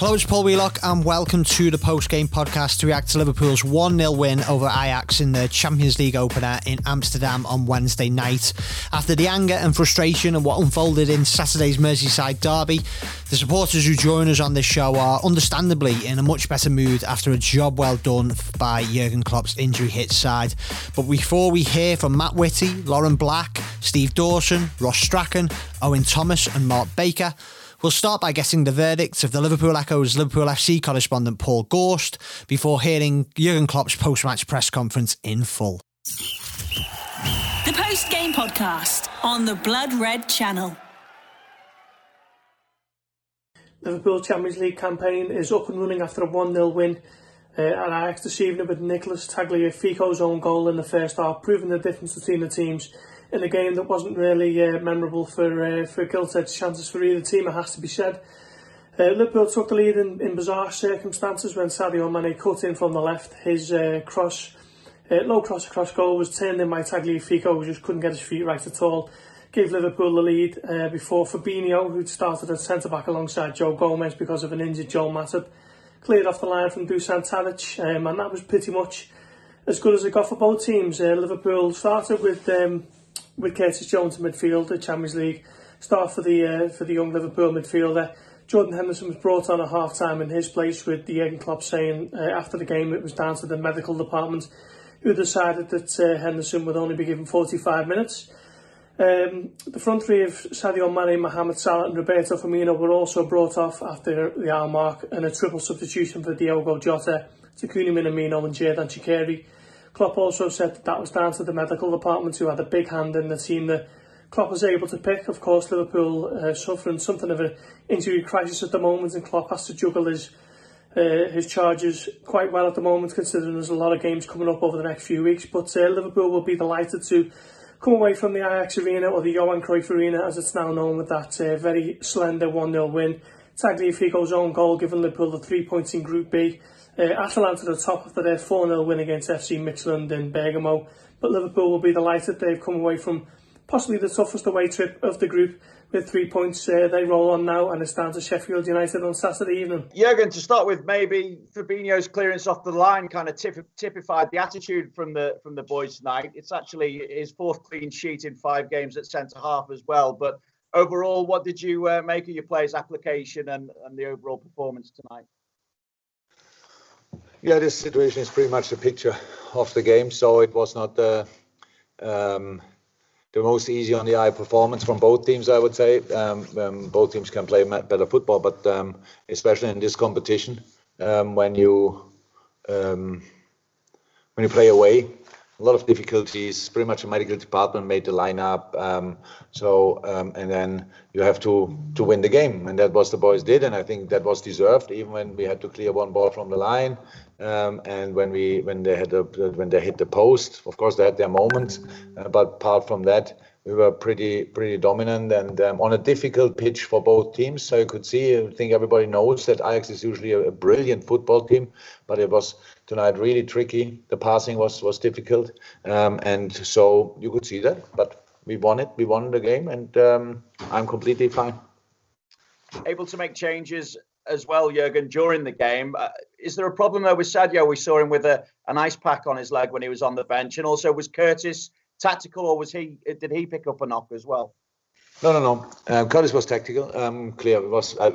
Hello, it's Paul Wheelock, and welcome to the post game podcast to react to Liverpool's 1 0 win over Ajax in the Champions League opener in Amsterdam on Wednesday night. After the anger and frustration of what unfolded in Saturday's Merseyside derby, the supporters who join us on this show are understandably in a much better mood after a job well done by Jurgen Klopp's injury hit side. But before we hear from Matt Whitty, Lauren Black, Steve Dawson, Ross Strachan, Owen Thomas, and Mark Baker, We'll start by getting the verdicts of the Liverpool Echo's Liverpool FC correspondent Paul Gorst before hearing Jurgen Klopp's post-match press conference in full. The post-game podcast on the Blood Red channel. Liverpool Champions League campaign is up and running after a 1-0 win uh, at Ajax this evening with Nicolas Tagliafico's own goal in the first half, proving the difference between the teams in a game that wasn't really uh, memorable for uh, for gilt-edged chances for either team, it has to be said. Uh, Liverpool took the lead in, in bizarre circumstances when Sadio Mane cut in from the left. His uh, cross, uh, low cross across goal was turned in by Tagliafico, who just couldn't get his feet right at all. Gave Liverpool the lead uh, before Fabinho, who'd started at centre-back alongside Joe Gomez because of an injured Joel Matip, cleared off the line from Dusan Tadic, um, and that was pretty much as good as it got for both teams. Uh, Liverpool started with um, with Curtis Jones in midfield, the Champions League start for the uh, for the young Liverpool midfielder. Jordan Henderson was brought on at half time in his place with the Jurgen Klopp saying uh, after the game it was down to the medical department who decided that uh, Henderson would only be given 45 minutes. Um, the front three of Sadio Mane, Mohamed Salah and Roberto Firmino were also brought off after the hour mark and a triple substitution for Diogo Jota, Takumi Minamino and Xherdan Shaqiri. Klopp also said that, that was down to the medical department who had a big hand in the team that Klopp was able to pick. Of course, Liverpool uh, suffering something of an injury crisis at the moment, and Klopp has to juggle his uh, his charges quite well at the moment, considering there's a lot of games coming up over the next few weeks. But uh, Liverpool will be delighted to come away from the Ajax Arena, or the Johan Cruyff Arena as it's now known, with that uh, very slender 1-0 win. Tagliafico's own goal, giving Liverpool the three points in Group B. Uh, Atalanta at the top after their 4-0 win against FC Midtjylland in Bergamo. But Liverpool will be delighted they've come away from possibly the toughest away trip of the group with three points. Uh, they roll on now and it's down to Sheffield United on Saturday evening. Jurgen, to start with, maybe Fabinho's clearance off the line kind of typified the attitude from the from the boys tonight. It's actually his fourth clean sheet in five games at centre half as well. But overall, what did you uh, make of your players' application and, and the overall performance tonight? Yeah, this situation is pretty much the picture of the game. So it was not the um, the most easy on the eye performance from both teams, I would say. Um, um, both teams can play better football, but um, especially in this competition, um, when you um, when you play away, a lot of difficulties. Pretty much the medical department made the lineup. Um, so um, and then you have to to win the game, and that was the boys did, and I think that was deserved. Even when we had to clear one ball from the line, um, and when we when they had a, when they hit the post, of course they had their moments, uh, but apart from that we were pretty pretty dominant and um, on a difficult pitch for both teams. So you could see, I think everybody knows that Ajax is usually a, a, brilliant football team, but it was tonight really tricky. The passing was was difficult, um, and so you could see that. But we won it. We won the game, and um, I'm completely fine. Able to make changes as well, Jurgen, during the game. Uh, is there a problem though with Sadio? We saw him with a, an ice pack on his leg when he was on the bench, and also was Curtis tactical, or was he? Did he pick up a knock as well? No, no, no. Um, Curtis was tactical. Um, clear. It was uh,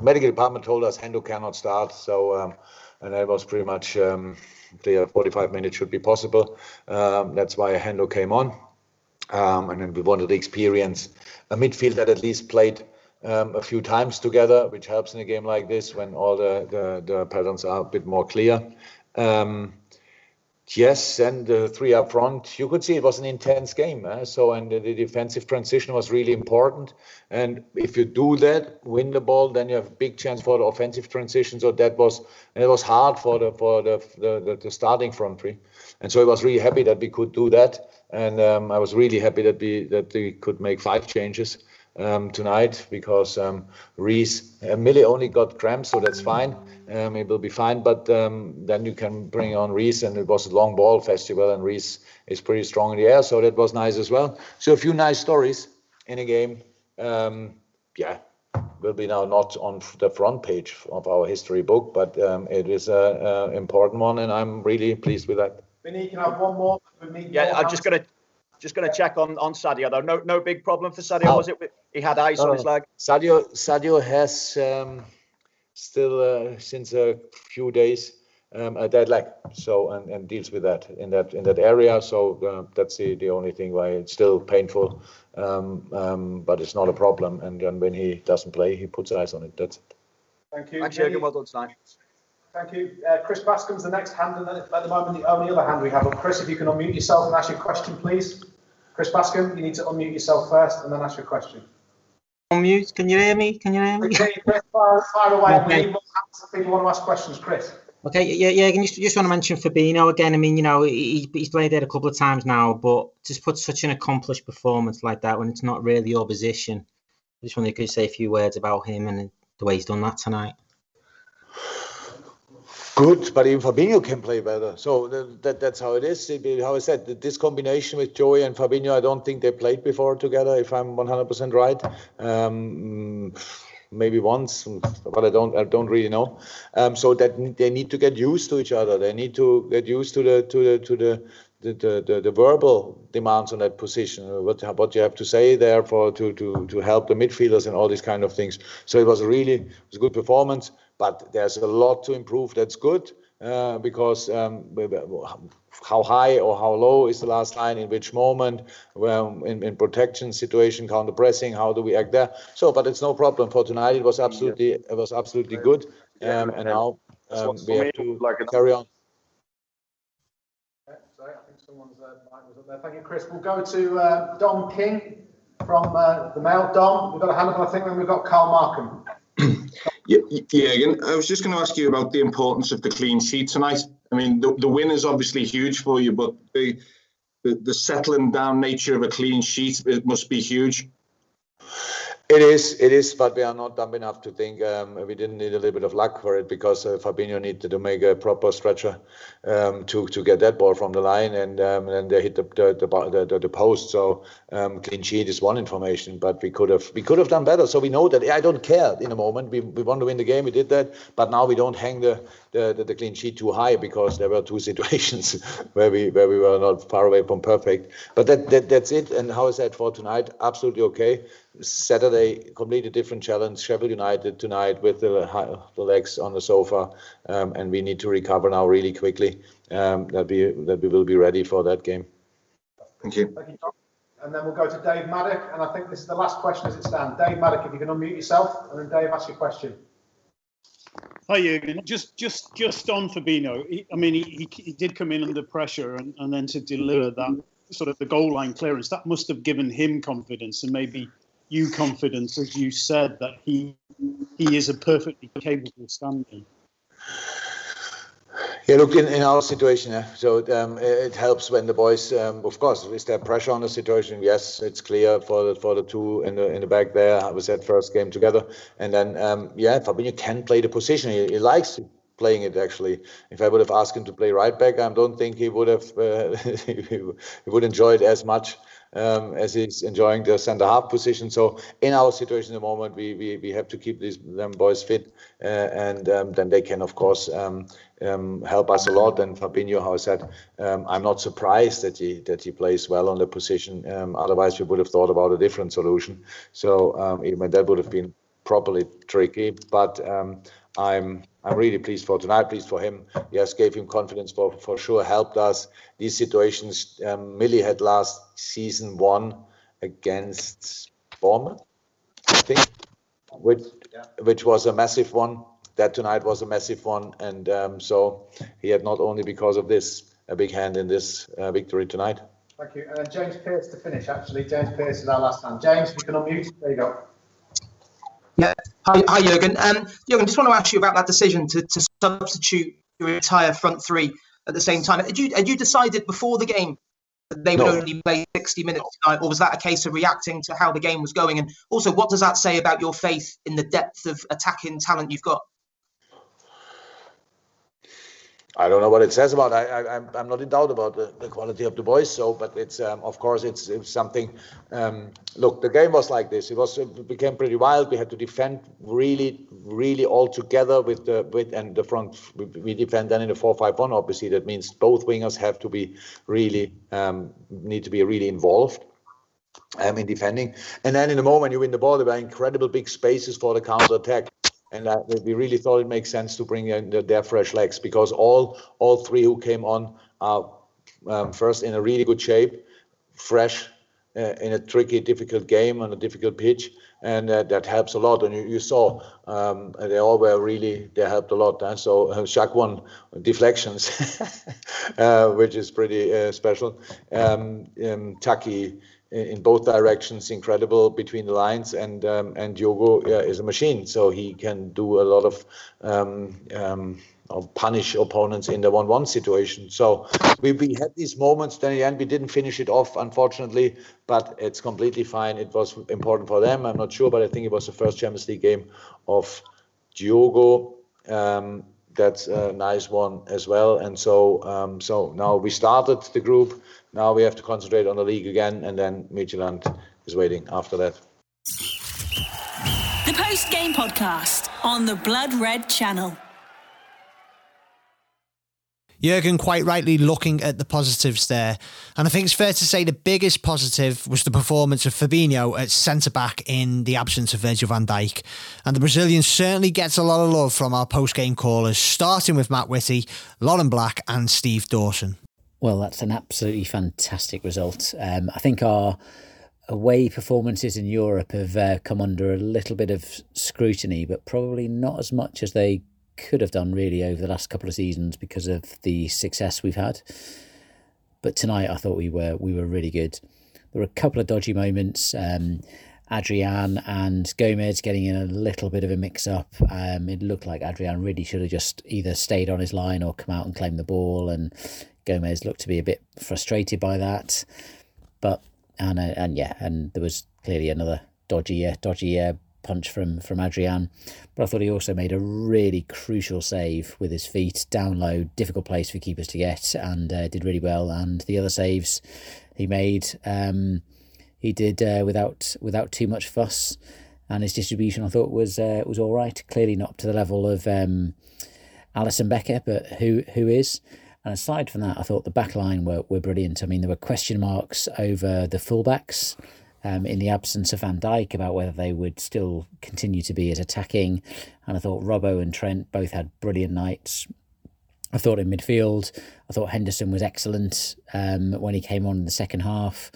medical department told us Hendo cannot start, so um, and that was pretty much um, clear. 45 minutes should be possible. Um, that's why Hendo came on, um, and then we wanted to experience a midfield that at least played um, a few times together, which helps in a game like this when all the the, the patterns are a bit more clear. Um, Yes, and the three up front, you could see it was an intense game. Eh? So, and the, the, defensive transition was really important. And if you do that, win the ball, then you have a big chance for the offensive transition. So that was, and it was hard for the for the the, the starting front three. And so I was really happy that we could do that. And um, I was really happy that we that we could make five changes um, tonight because um, Rhys uh, Millie only got cramps, so that's fine. Um, it will be fine, but um, then you can bring on Rhys, and it was a long ball festival, and Rhys is pretty strong in the air, so that was nice as well. So a few nice stories in a game. Um, yeah, will be now not on the front page of our history book, but um, it is an important one, and I'm really pleased with that. Vinny, can I have one more? Yeah, I'm just gonna just gonna check on on Sadio though. No, no big problem for Sadio, oh. was it? He had ice on his leg. Sadio, Sadio has um, still uh, since a few days um, a dead leg, so and, and deals with that in that in that area. So uh, that's the, the only thing why it's still painful, um, um, but it's not a problem. And then when he doesn't play, he puts eyes on it. That's it. Thank you. Thanks, Jürgen. Well done tonight. Thank you. Uh, Chris Bascombe's the next hand, and at the moment, the only other hand we have. But Chris, if you can unmute yourself and ask your question, please. Chris Bascombe, you need to unmute yourself first and then ask your question. Unmute. Can you hear me? Can you hear me? Okay, Chris, fire, fire away. Okay. People want to ask questions, Chris. Okay, yeah, yeah. Just, just want to mention Fabinho again. I mean, you know, he, he's played there a couple of times now, but just put such an accomplished performance like that when it's not really your position. I just wanted to say a few words about him and the way he's done that tonight good, but even Fabinho can play better. So that, that's how it is. How I said, this combination with Joey and Fabinho, I don't think they played before together. If I'm 100% right, um, maybe once, but I don't, I don't really know. Um, so that they need to get used to each other. They need to get used to the, to the, to the. The, the, the, verbal demands on that position, what what you have to say there for to to to help the midfielders and all these kind of things. So it was really it was a good performance but there's a lot to improve. That's good uh, because um, how high or how low is the last line in which moment well, in, in protection situation counter pressing how do we act there? So but it's no problem. For tonight it was absolutely it was absolutely good um, and now um, we have to carry on. Sorry i think someone's uh, mic was up there. Thank you chris. We'll go to uh, dom king from uh, the mail. Dom we've got a hand up i think then we've got carl markham yeah, yeah, I was just going to ask you about the importance of the clean sheet tonight. I mean, the, the win is obviously huge for you, but the, the, the settling down nature of a clean sheet it must be huge. It is, it is, but we are not dumb enough to think um, we didn't need a little bit of luck for it because uh, Fabinho needed to make a proper stretcher um, to to get that ball from the line, and um, and they hit the the the, the, the post. So um, clean sheet is one information, but we could have we could have done better. So we know that I don't care in a moment. We we want to win the game. We did that, but now we don't hang the the, the, the clean sheet too high because there were two situations where we where we were not far away from perfect. But that, that that's it. And how is that for tonight? Absolutely okay. Saturday, completely different challenge. Sheffield United tonight with the, the legs on the sofa, um, and we need to recover now really quickly. Um, that we that we will be ready for that game. Thank you. Thank you, Tom. And then we'll go to Dave Maddock, and I think this is the last question as it stands. Dave Maddock, if you can unmute yourself, and then Dave, ask your question. Hi Jurgen. Just just just on Fabinho. He, I mean, he, he did come in under pressure, and, and then to deliver that sort of the goal line clearance, that must have given him confidence, and maybe you confidence, as you said, that he he is a perfectly capable stand-in. Yeah, look, in, in our situation, yeah, so um, it helps when the boys, um, of course, is there pressure on the situation? Yes, it's clear for the for the two in the in the back there. I was at first game together, and then um, yeah, Fabinho can play the position. He, he likes playing it actually. If I would have asked him to play right back, I don't think he would have uh, he would enjoy it as much um, as he's enjoying the center half position. So in our situation at the moment, we we, we have to keep these them boys fit, uh, and um, then they can of course um, um help us a lot. And Fabinho, how I said, um, I'm not surprised that he that he plays well on the position. Um, otherwise, we would have thought about a different solution. So even that would have been properly tricky, but. I'm I'm really pleased for tonight, pleased for him. Yes, gave him confidence for for sure, helped us. These situations um, Millie had last season one against Bournemouth, I think, which yeah. which was a massive one. That tonight was a massive one, and um, so he had not only because of this a big hand in this uh, victory tonight. Thank you. And then James Pearce to finish. Actually, James Pearce is our last hand. James, you can unmute. There you go. Yeah. Hi, hi Jurgen. Um, Jurgen, just want to ask you about that decision to, to substitute your entire front three at the same time. Had you had you decided before the game that they would only play 60 minutes tonight, or was that a case of reacting to how the game was going? And also, what does that say about your faith in the depth of attacking talent you've got? I don't know what it says about. I, I I'm not in doubt about the, the quality of the boys. So, but it's um, of course it's, it's something. Um, look, the game was like this. It was it became pretty wild. We had to defend really, really all together with the with and the front. We, we defend then in a four-five-one. Obviously, that means both wingers have to be really um, need to be really involved. Um, in defending, and then in the moment you win the ball, there were incredible big spaces for the counter attack and we really thought it makes sense to bring in their fresh legs because all all three who came on are um, first in a really good shape, fresh uh, in a tricky, difficult game on a difficult pitch, and uh, that helps a lot. And you, you saw um, they all were really they helped a lot. So uh, won deflections, uh, which is pretty uh, special. Um, um, Taki in both directions incredible between the lines and um, and Diogo is a machine. So he can do a lot of um, um, punish opponents in the 1-1 situation. So we, we had these moments then in the end we didn't finish it off unfortunately but it's completely fine. It was important for them I'm not sure but I think it was the first Champions League game of Diogo um, that's a nice one as well. And so um, so now we started the group now we have to concentrate on the league again, and then Midtjylland is waiting after that. The post game podcast on the Blood Red channel. Jurgen quite rightly looking at the positives there. And I think it's fair to say the biggest positive was the performance of Fabinho at centre back in the absence of Virgil van Dijk. And the Brazilian certainly gets a lot of love from our post game callers, starting with Matt Whitty, Lauren Black, and Steve Dawson. Well, that's an absolutely fantastic result. Um, I think our away performances in Europe have uh, come under a little bit of scrutiny, but probably not as much as they could have done really over the last couple of seasons because of the success we've had. But tonight, I thought we were we were really good. There were a couple of dodgy moments. Um, Adrian and Gomez getting in a little bit of a mix up. Um, it looked like Adrian really should have just either stayed on his line or come out and claim the ball, and Gomez looked to be a bit frustrated by that, but and uh, and yeah, and there was clearly another dodgy uh, dodgy uh, punch from from Adrian, but I thought he also made a really crucial save with his feet down low, difficult place for keepers to get, and uh, did really well. And the other saves he made, um, he did uh, without without too much fuss, and his distribution I thought was uh, was all right. Clearly not up to the level of um, Alisson Becker, but who who is. And aside from that, I thought the back line were, were brilliant. I mean, there were question marks over the fullbacks um, in the absence of Van Dijk about whether they would still continue to be as attacking. And I thought Robbo and Trent both had brilliant nights. I thought in midfield, I thought Henderson was excellent um, when he came on in the second half.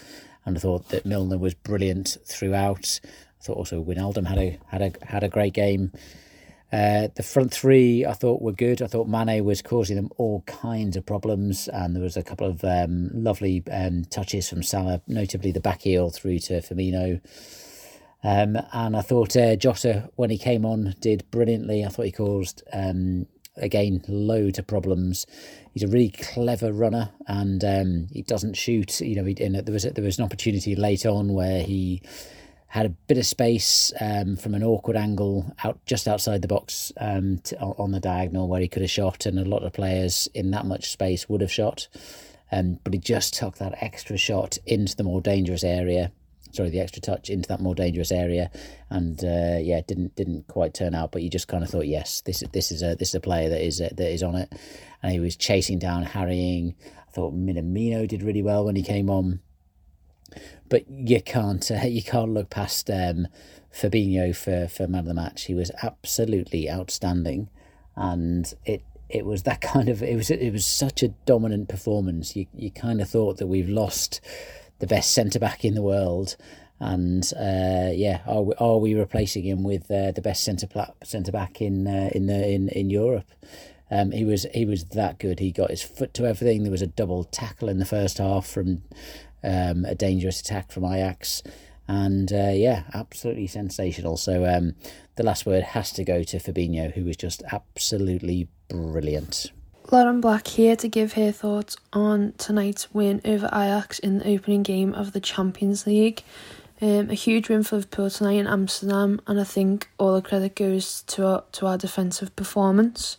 And I thought that Milner was brilliant throughout. I thought also Wijnaldum had a had a had a great game. Uh, the front three I thought were good. I thought Mane was causing them all kinds of problems, and there was a couple of um, lovely um, touches from Salah, notably the back heel through to Firmino. Um, and I thought uh, Jota, when he came on, did brilliantly. I thought he caused um, again loads of problems. He's a really clever runner, and um, he doesn't shoot. You know, he, there was a, there was an opportunity late on where he had a bit of space um, from an awkward angle out just outside the box um, to, on the diagonal where he could have shot, and a lot of players in that much space would have shot. Um, but he just took that extra shot into the more dangerous area. Sorry, the extra touch into that more dangerous area, and uh, yeah, didn't didn't quite turn out. But you just kind of thought, yes, this this is a this is a player that is uh, that is on it, and he was chasing down, harrying. I thought Minamino did really well when he came on but you can't uh, you can't look past um, Fabinho for for man of the match. He was absolutely outstanding, and it it was that kind of it was it was such a dominant performance. You you kind of thought that we've lost the best centre back in the world. And uh, yeah, are we, are we replacing him with uh, the best centre centre back in uh, in the in in Europe? Um, he was he was that good. He got his foot to everything. There was a double tackle in the first half from um, a dangerous attack from Ajax. And uh, yeah, absolutely sensational. So um, the last word has to go to Fabinho, who was just absolutely brilliant. Lauren Black here to give her thoughts on tonight's win over Ajax in the opening game of the Champions League. Um, a huge win for Liverpool tonight in Amsterdam, and I think all the credit goes to our, to our defensive performance.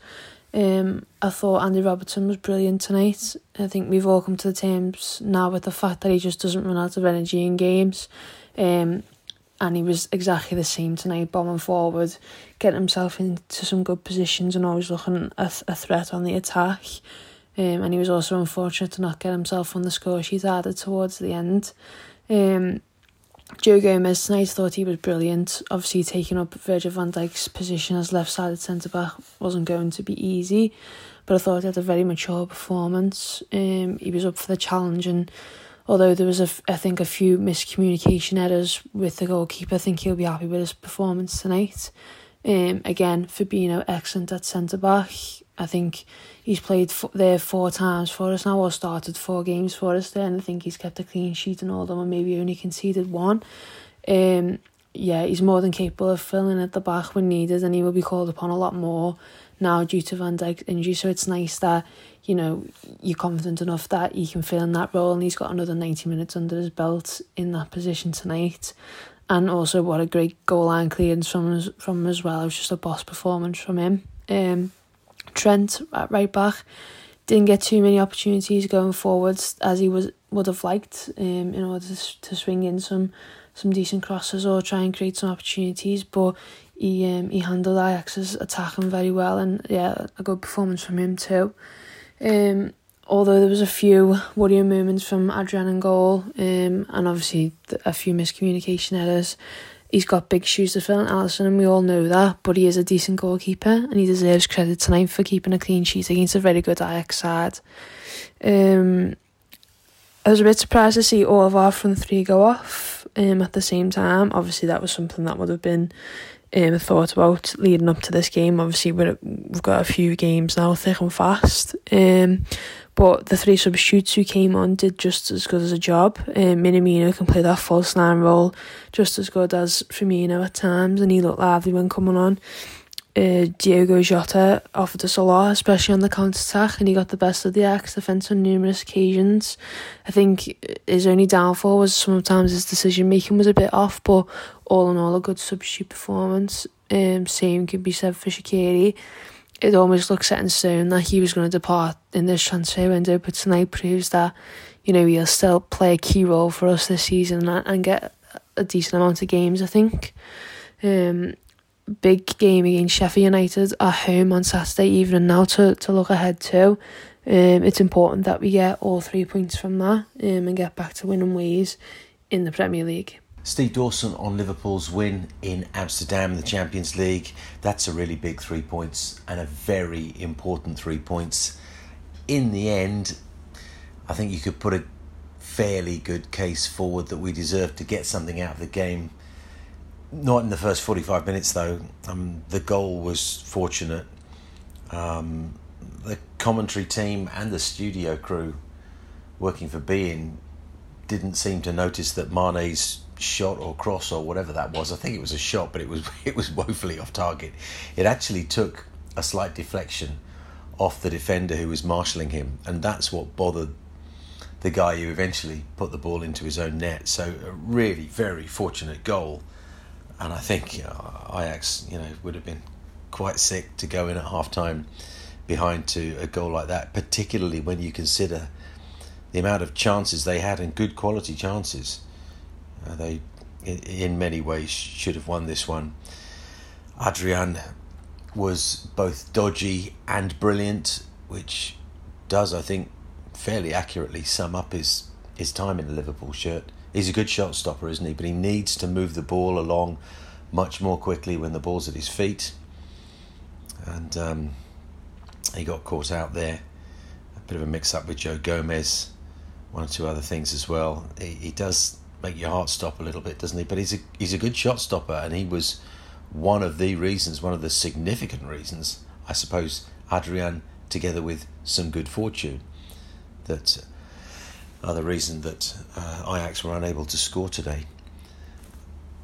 Um, I thought Andy Robertson was brilliant tonight. I think we've all come to the terms now with the fact that he just doesn't run out of energy in games. Um, and he was exactly the same tonight, bombing forward, getting himself into some good positions and always looking at a threat on the attack. Um, and he was also unfortunate to not get himself on the score sheet added towards the end. Um, Joe Gomez tonight thought he was brilliant. Obviously, taking up Virgil van Dijk's position as left sided centre back wasn't going to be easy, but I thought he had a very mature performance. Um, he was up for the challenge and although there was a, I think a few miscommunication errors with the goalkeeper, I think he'll be happy with his performance tonight. Um, again, Fabinho excellent at centre back. I think he's played f- there four times for us now, or started four games for us there, and I think he's kept a clean sheet in all of them, and maybe only conceded one. Um, yeah, he's more than capable of filling at the back when needed, and he will be called upon a lot more now due to Van Dijk's injury. So it's nice that you know you're confident enough that he can fill in that role, and he's got another ninety minutes under his belt in that position tonight. And also, what a great goal line clearance from from as well. It was just a boss performance from him. Um, Trent at right back didn't get too many opportunities going forwards as he was would have liked um, in order to, to swing in some some decent crosses or try and create some opportunities. But he um, he handled Ajax's attacking very well, and yeah, a good performance from him too. Um, although there was a few worrying moments from Adrian and goal, um, and obviously a few miscommunication errors. He's got big shoes to fill in Alisson, and we all know that. But he is a decent goalkeeper, and he deserves credit tonight for keeping a clean sheet against a very good Ajax side. Um, I was a bit surprised to see all of our front three go off um, at the same time. Obviously, that was something that would have been um, thought about leading up to this game. Obviously, we're, we've got a few games now, thick and fast. Um, but the three substitutes who came on did just as good as a job. Um, Minamino can play that false nine role just as good as Firmino at times, and he looked lively when coming on. Uh, Diogo Jota offered us a lot, especially on the counter attack, and he got the best of the Ajax defence on numerous occasions. I think his only downfall was sometimes his decision making was a bit off, but all in all, a good substitute performance. Um, same could be said for Shaqiri it almost looks set in stone that he was going to depart in this transfer window, but tonight proves that, you know, he'll still play a key role for us this season and, and get a decent amount of games, I think. Um, big game against Sheffield United at home on Saturday evening now to, to look ahead to. Um, it's important that we get all three points from that um, and get back to winning ways in the Premier League. Steve Dawson on Liverpool's win in Amsterdam, the Champions League. That's a really big three points and a very important three points. In the end, I think you could put a fairly good case forward that we deserve to get something out of the game. Not in the first 45 minutes, though. Um, the goal was fortunate. Um, the commentary team and the studio crew working for beIN didn't seem to notice that Mane's shot or cross or whatever that was. I think it was a shot, but it was it was woefully off target. It actually took a slight deflection off the defender who was marshalling him, and that's what bothered the guy who eventually put the ball into his own net. So a really very fortunate goal, and I think you know, Ajax you know would have been quite sick to go in at half time behind to a goal like that, particularly when you consider the amount of chances they had and good quality chances. Uh, they, in many ways, should have won this one. Adrian was both dodgy and brilliant, which does, I think, fairly accurately sum up his, his time in the Liverpool shirt. He's a good shot stopper, isn't he? But he needs to move the ball along much more quickly when the ball's at his feet. And um, he got caught out there. A bit of a mix up with Joe Gomez, one or two other things as well. He, he does make your heart stop a little bit, doesn't he? But he's a he's a good shot stopper, and he was one of the reasons, one of the significant reasons, I suppose, Adrian, together with some good fortune, that are the reason that uh, Ajax were unable to score today.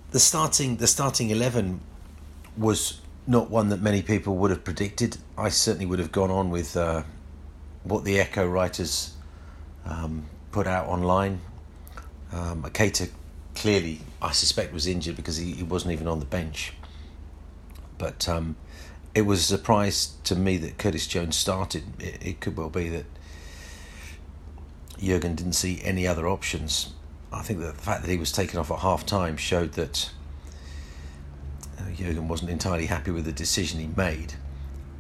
The starting the starting eleven was not one that many people would have predicted. I certainly would have gone on with uh, what the Echo writers um, put out online. Um, clearly, I suspect, was injured because he, he wasn't even on the bench. But um, it was a surprise to me that Curtis Jones started. It, it could well be that Jurgen didn't see any other options. I think that the fact that he was taken off at half time showed that uh, Jurgen wasn't entirely happy with the decision he made.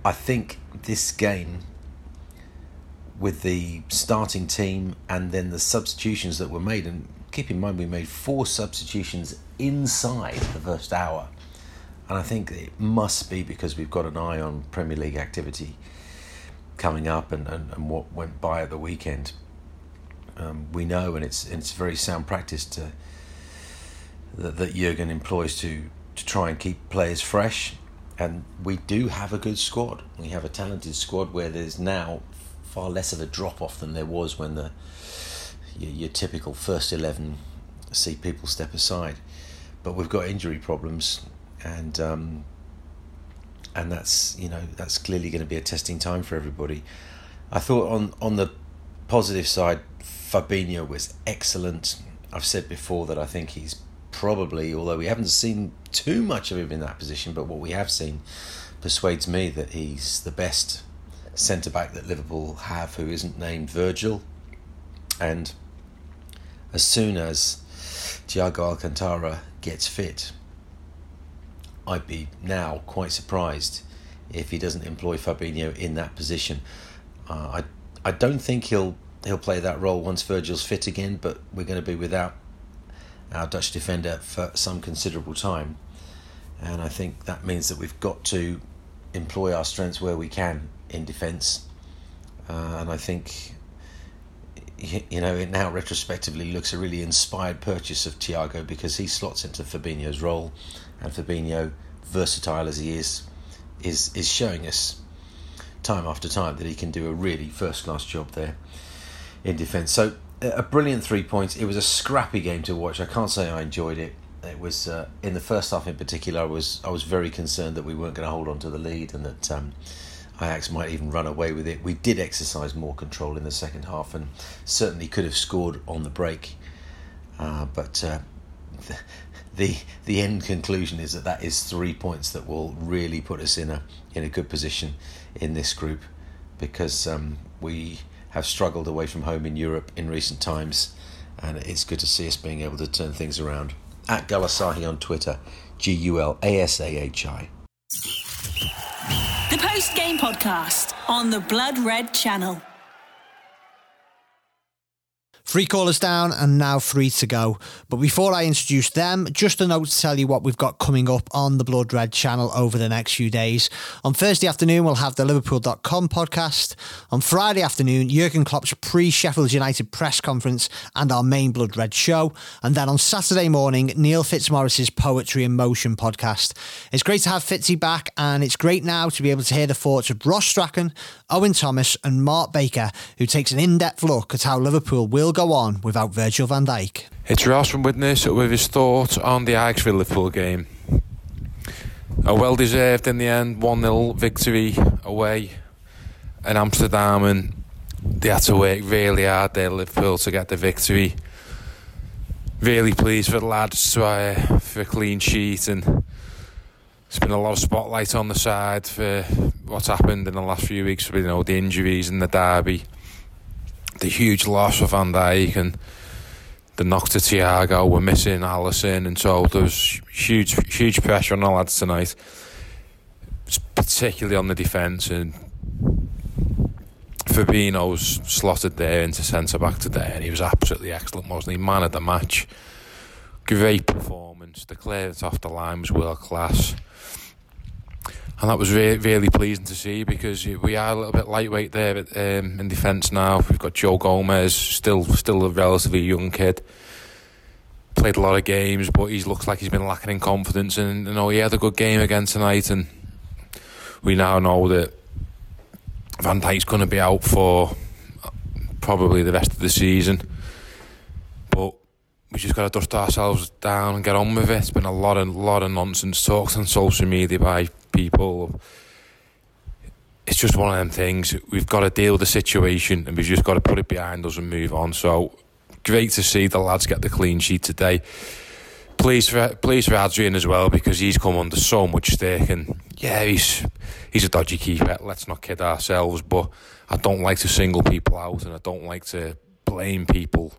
I think this game, with the starting team and then the substitutions that were made, and keep in mind we made four substitutions inside the first hour, and I think it must be because we've got an eye on Premier League activity coming up and, and, and what went by at the weekend. Um, we know, and it's it's very sound practice to that, that Jurgen employs to to try and keep players fresh. And we do have a good squad. We have a talented squad where there's now far less of a drop off than there was when the your, your typical first eleven see people step aside. But we've got injury problems, and um, and that's you know that's clearly going to be a testing time for everybody. I thought on on the positive side, Fabinho was excellent. I've said before that I think he's probably, although we haven't seen too much of him in that position, but what we have seen persuades me that he's the best centre back that Liverpool have who isn't named Virgil. And as soon as Thiago Alcantara gets fit, I'd be now quite surprised if he doesn't employ Fabinho in that position. Uh, I I don't think he'll he'll play that role once Virgil's fit again, but we're going to be without our Dutch defender for some considerable time. And I think that means that we've got to employ our strengths where we can in defence. Uh, and I think, you know, it now retrospectively looks a really inspired purchase of Thiago because he slots into Fabinho's role. And Fabinho, versatile as he is, is, is showing us time after time that he can do a really first class job there in defence. So a brilliant three points. It was a scrappy game to watch. I can't say I enjoyed it. It was uh, in the first half in particular. I was I was very concerned that we weren't going to hold on to the lead and that um, Ajax might even run away with it. We did exercise more control in the second half and certainly could have scored on the break. Uh, but uh, the, the end conclusion is that that is three points that will really put us in a in a good position in this group because um, we have struggled away from home in Europe in recent times, and it's good to see us being able to turn things around. At Gulasahi on Twitter, G U L A S A H I. The post game podcast on the Blood Red channel. Three callers down and now three to go. But before I introduce them, just a note to tell you what we've got coming up on the Blood Red channel over the next few days. On Thursday afternoon, we'll have the Liverpool.com podcast. On Friday afternoon, Jurgen Klopp's pre Sheffield United press conference and our main Blood Red show. And then on Saturday morning, Neil Fitzmaurice's Poetry in Motion podcast. It's great to have Fitzy back, and it's great now to be able to hear the thoughts of Ross Strachan, Owen Thomas, and Mark Baker, who takes an in depth look at how Liverpool will go on without Virgil van Dijk. It's Ross from Widnes with his thoughts on the Ajax Liverpool game. A well deserved in the end 1 0 victory away in Amsterdam, and they had to work really hard there, Liverpool, to get the victory. Really pleased for the lads to, uh, for a clean sheet, and it's been a lot of spotlight on the side for what's happened in the last few weeks, you know, the injuries and the derby the huge loss of Van Dijk and the knock to Thiago. We're missing Alisson, and so there was huge, huge pressure on the lads tonight, particularly on the defence. And Fabinho's slotted there into centre back today, and he was absolutely excellent, wasn't he? Man of the match, great performance. The clearance off the line was world class and that was really really pleasing to see because we are a little bit lightweight there um, in defence now. We've got Joe Gomez, still still a relatively young kid. Played a lot of games, but he looks like he's been lacking in confidence. And you know he had a good game again tonight, and we now know that Van Dijk's going to be out for probably the rest of the season. We just got to dust ourselves down and get on with it. It's been a lot of lot of nonsense talks on social media by people. it's just one of them things. We've got to deal with the situation and we've just got to put it behind us and move on. So great to see the lads get the clean sheet today. Pleased for for Adrian as well because he's come under so much stick and yeah he's he's a dodgy keeper. Let's not kid ourselves, but I don't like to single people out and I don't like to blame people.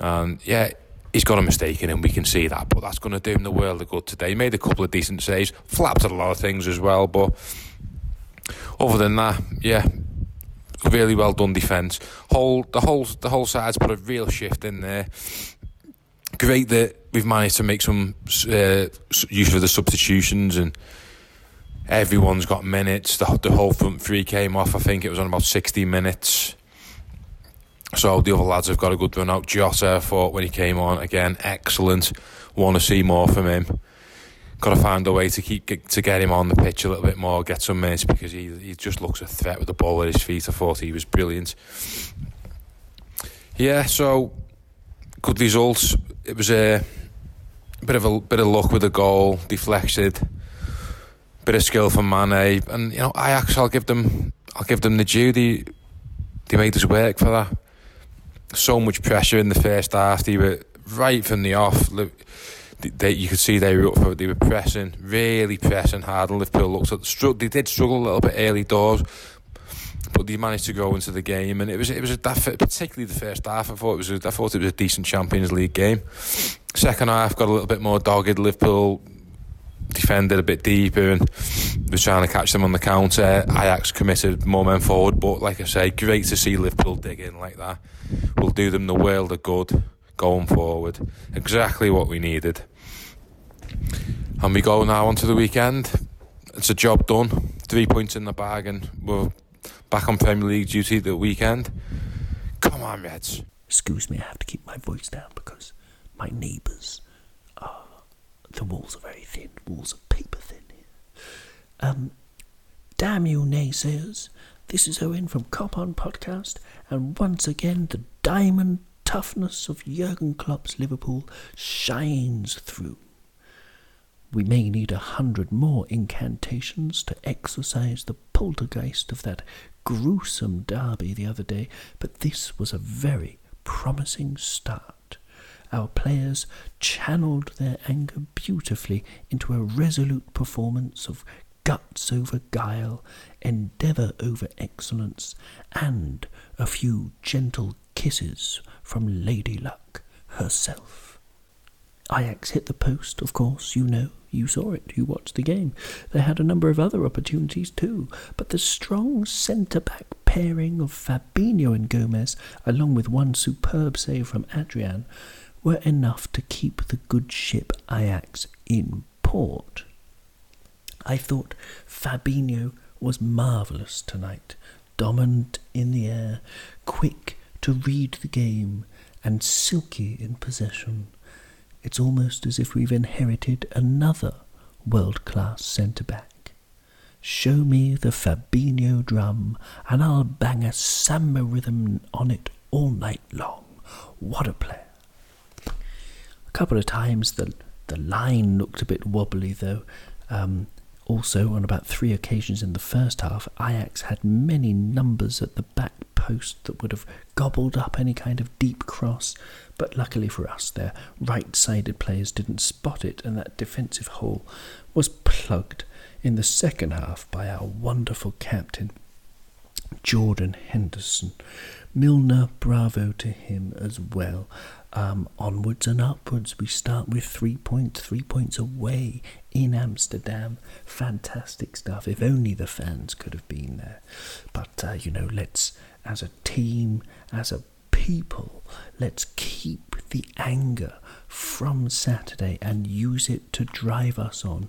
And yeah, he's got a mistake in him. We can see that, but that's going to do him the world of good today. He made a couple of decent saves, flapped at a lot of things as well, but other than that, yeah, really well done defence. Whole the whole the whole side's put a real shift in there. Great that we've managed to make some uh, use of the substitutions and everyone's got minutes. The, the whole front three came off. I think it was on about 60 minutes. So the other lads have got a good run out. Jota, I thought when he came on again, excellent. Want to see more from him got to find a way to keep to get him on the pitch a little bit more, get some minutes because he he just looks a threat with the ball at his feet. I thought he was brilliant. Yeah, so good results. It was a bit of a bit of luck with the goal, deflected, bit of skill from Mane, and you know Ajax. I'll give them I'll give them the due. They, they made us work for that. So much pressure in the first half. They were right from the off they, you could see they were up for They were pressing, really pressing hard. And Liverpool looked at the They did struggle a little bit early doors, but they managed to go into the game. And it was it was a, particularly the first half. I thought it was a, I thought it was a decent Champions League game. Second half got a little bit more dogged. Liverpool defended a bit deeper and was trying to catch them on the counter. Ajax committed more men forward, but like I say, great to see Liverpool dig in like that. We'll do them the world of good going forward. Exactly what we needed. And we go now onto the weekend. It's a job done. Three points in the bag, and we're back on Premier League duty the weekend. Come on, Reds. Excuse me, I have to keep my voice down because my neighbours. The walls are very thin, walls are paper thin here. Um, damn you, naysayers. This is Owen from Cop On Podcast, and once again, the diamond toughness of Jurgen Klopp's Liverpool shines through. We may need a hundred more incantations to exorcise the poltergeist of that gruesome derby the other day, but this was a very promising start. Our players channeled their anger beautifully into a resolute performance of guts over guile, endeavour over excellence, and a few gentle kisses from Lady Luck herself. Ajax hit the post, of course, you know. You saw it, you watched the game. They had a number of other opportunities too, but the strong centre back pairing of Fabinho and Gomez, along with one superb save from Adrian, were enough to keep the good ship Ajax in port. I thought Fabinho was marvellous tonight, dominant in the air, quick to read the game, and silky in possession. It's almost as if we've inherited another world class centre back. Show me the Fabinho drum, and I'll bang a samba rhythm on it all night long. What a player! Couple of times the the line looked a bit wobbly though. Um, also, on about three occasions in the first half, Ajax had many numbers at the back post that would have gobbled up any kind of deep cross, but luckily for us, their right sided players didn't spot it, and that defensive hole was plugged in the second half by our wonderful captain, Jordan Henderson. Milner, bravo to him as well. Um, onwards and upwards, we start with three points, three points away in Amsterdam. Fantastic stuff. If only the fans could have been there. But, uh, you know, let's, as a team, as a people, let's keep the anger from Saturday and use it to drive us on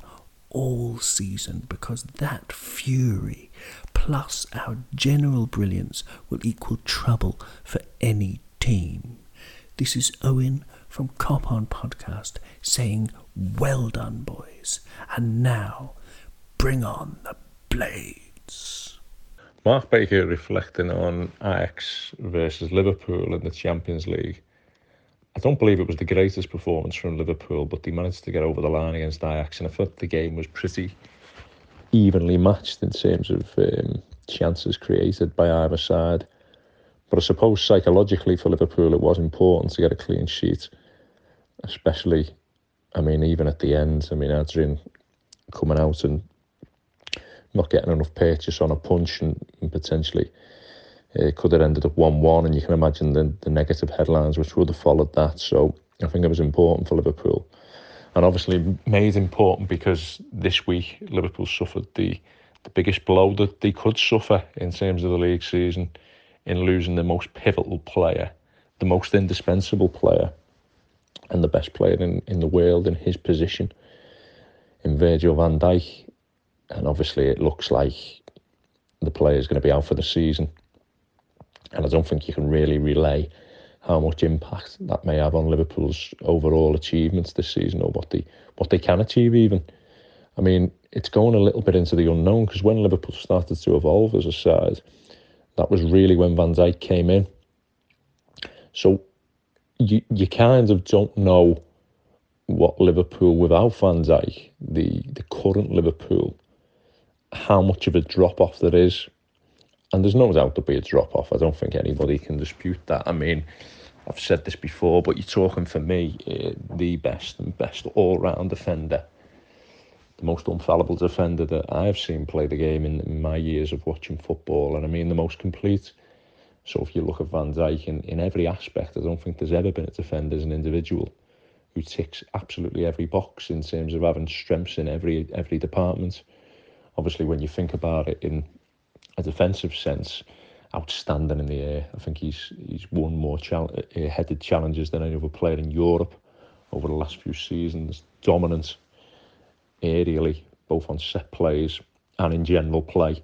all season because that fury plus our general brilliance will equal trouble for any team. This is Owen from Cop On Podcast saying, Well done, boys. And now, bring on the blades. Mark Baker reflecting on Ajax versus Liverpool in the Champions League. I don't believe it was the greatest performance from Liverpool, but they managed to get over the line against Ajax, and I thought the game was pretty evenly matched in terms of um, chances created by either side. But I suppose psychologically for Liverpool, it was important to get a clean sheet, especially, I mean, even at the end. I mean, Adrian coming out and not getting enough purchase on a punch and, and potentially it uh, could have ended up 1 1. And you can imagine the, the negative headlines which would have followed that. So I think it was important for Liverpool. And obviously made important because this week Liverpool suffered the, the biggest blow that they could suffer in terms of the league season in losing the most pivotal player, the most indispensable player, and the best player in, in the world in his position, in Virgil van Dijk. And obviously, it looks like the player is going to be out for the season. And I don't think you can really relay how much impact that may have on Liverpool's overall achievements this season or what they what they can achieve even. I mean, it's going a little bit into the unknown because when Liverpool started to evolve as a side, that was really when Van Dijk came in. So you you kind of don't know what Liverpool without Van Dijk, the the current Liverpool, how much of a drop off there is. And there's no doubt there'll be a drop off. I don't think anybody can dispute that. I mean, I've said this before, but you're talking for me uh, the best and best all round defender the most infallible defender that I've seen play the game in, in, my years of watching football, and I mean the most complete. So if you look at Van Dijk in, in every aspect, I don't think there's ever been a defender as an individual who ticks absolutely every box in terms of having strengths in every every department. Obviously, when you think about it in a defensive sense, outstanding in the air. I think he's he's won more chal- headed challenges than any other player in Europe over the last few seasons. Dominant aerially, both on set plays and in general play.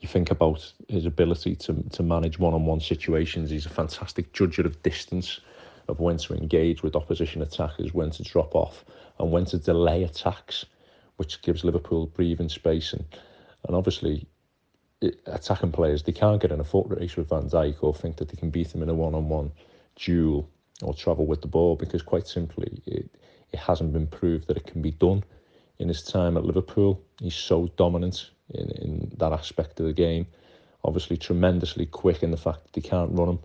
You think about his ability to, to manage one-on-one situations. He's a fantastic judger of distance, of when to engage with opposition attackers, when to drop off, and when to delay attacks, which gives Liverpool breathing space. And, and obviously, it, attacking players, they can't get in a foot race with Van Dijk or think that they can beat him in a one-on-one duel or travel with the ball because quite simply, it, it hasn't been proved that it can be done in his time at Liverpool. He's so dominant in, in that aspect of the game. Obviously, tremendously quick in the fact that he can't run him,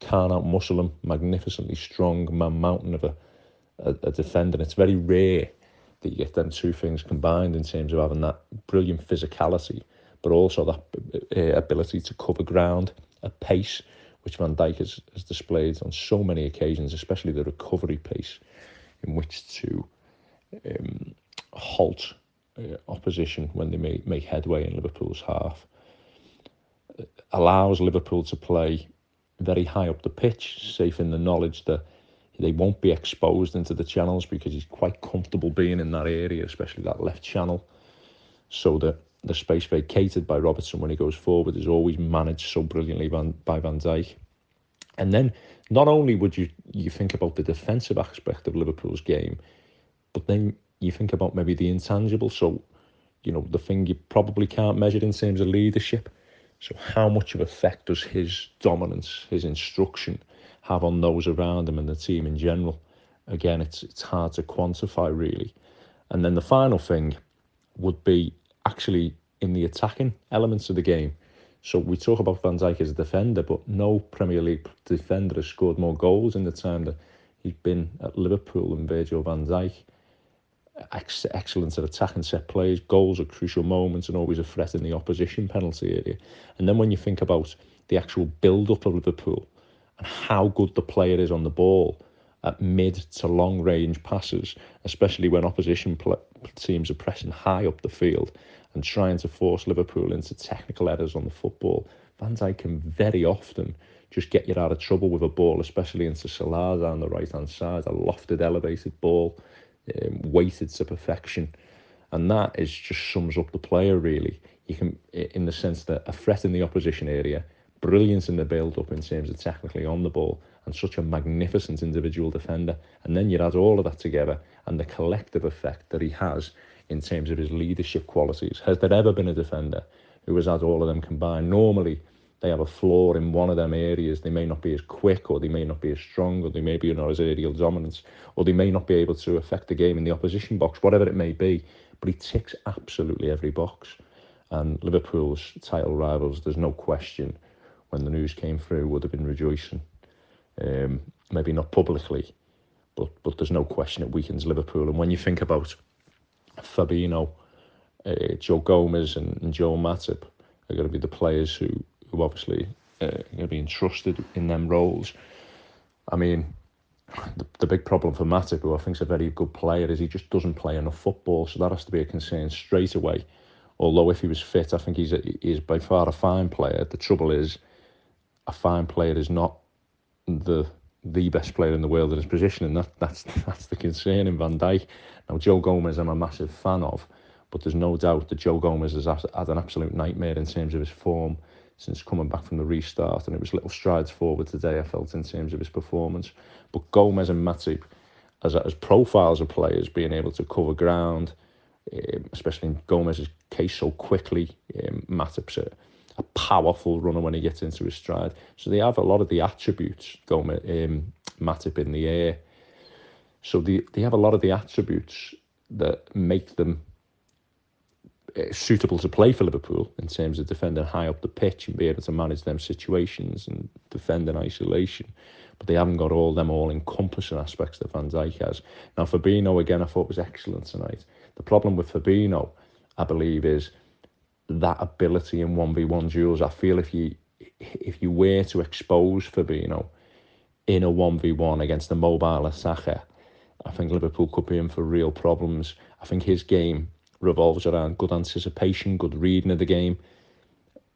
can't outmuscle him. Magnificently strong man mountain of a, a, a defender. And it's very rare that you get them two things combined in terms of having that brilliant physicality, but also that uh, ability to cover ground a pace, which Van Dijk has, has displayed on so many occasions, especially the recovery pace in which to um, halt uh, opposition when they make, make headway in Liverpool's half. It allows Liverpool to play very high up the pitch, safe in the knowledge that they won't be exposed into the channels because he's quite comfortable being in that area, especially that left channel. So that the space vacated by Robertson when he goes forward is always managed so brilliantly by, by Van Dijk. And then not only would you you think about the defensive aspect of Liverpool's game, but then you think about maybe the intangible. So, you know, the thing you probably can't measure in terms of leadership. So, how much of effect does his dominance, his instruction, have on those around him and the team in general? Again, it's it's hard to quantify really. And then the final thing would be actually in the attacking elements of the game. So we talk about Van Dijk as a defender, but no Premier League defender has scored more goals in the time that he's been at Liverpool than Virgil van Dijk ex- excellence at attacking set plays, goals at crucial moments, and always a threat in the opposition penalty area. And then when you think about the actual build up of Liverpool and how good the player is on the ball at mid to long range passes, especially when opposition pl- teams are pressing high up the field and trying to force Liverpool into technical errors on the football. Van Dijk can very often just get you out of trouble with a ball, especially into Salah down the right hand side, a lofted, elevated ball um, weighted to perfection. And that is just sums up the player really. You can, in the sense that a threat in the opposition area, brilliance in the build up in terms of technically on the ball, and such a magnificent individual defender. And then you add all of that together and the collective effect that he has in terms of his leadership qualities. Has there ever been a defender who has had all of them combined? Normally, they have a flaw in one of them areas. They may not be as quick, or they may not be as strong, or they may be not as aerial dominance, or they may not be able to affect the game in the opposition box, whatever it may be. But he ticks absolutely every box. And Liverpool's title rivals, there's no question, when the news came through, would have been rejoicing. Um, maybe not publicly, but but there's no question it weakens Liverpool. And when you think about Fabinho, uh, Joe Gomez, and, and Joe Matip are going to be the players who who obviously uh, are going to be entrusted in them roles. I mean, the, the big problem for Matip, who I think is a very good player, is he just doesn't play enough football. So that has to be a concern straight away. Although if he was fit, I think he's a, he's by far a fine player. The trouble is, a fine player is not the the best player in the world in his position, and that, that's that's the concern in Van Dijk. Now, Joe Gomez, I'm a massive fan of, but there's no doubt that Joe Gomez has had an absolute nightmare in terms of his form since coming back from the restart, and it was little strides forward today. I felt in terms of his performance, but Gomez and Matip, as as profiles of players, being able to cover ground, um, especially in Gomez's case, so quickly. Um, Matip's a powerful runner when he gets into his stride. So they have a lot of the attributes, Gomez, um, Matip in the air. So they, they have a lot of the attributes that make them uh, suitable to play for Liverpool in terms of defending high up the pitch and be able to manage them situations and defend in isolation. But they haven't got all them all-encompassing aspects that Van Dijk has. Now, Fabinho, again, I thought was excellent tonight. The problem with Fabinho, I believe, is that ability in 1v1 duels. I feel if you if you were to expose Fabinho in a 1v1 against a mobile attacker, I think Liverpool could be in for real problems. I think his game revolves around good anticipation, good reading of the game.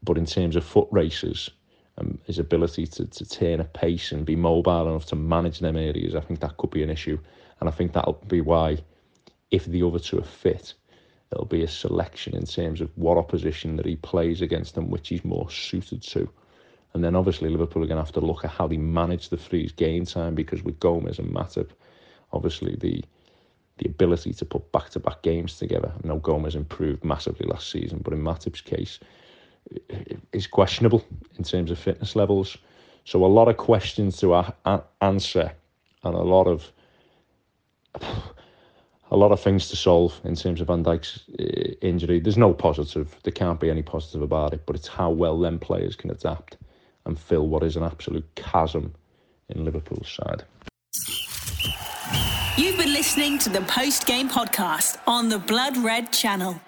But in terms of foot races, um, his ability to, to turn a pace and be mobile enough to manage them areas, I think that could be an issue. And I think that'll be why, if the other two are fit, it'll be a selection in terms of what opposition that he plays against and which he's more suited to. And then obviously Liverpool are going to have to look at how they manage the freeze game time because with Gomez and Matip, obviously the the ability to put back-to-back games together. I know Gomez improved massively last season, but in Matip's case, is questionable in terms of fitness levels. So a lot of questions to answer and a lot of a lot of things to solve in terms of Van Dijk's uh, injury. There's no positive. There can't be any positive about it, but it's how well them players can adapt and fill what is an absolute chasm in Liverpool's side. You've been listening to the post game podcast on the Blood Red channel.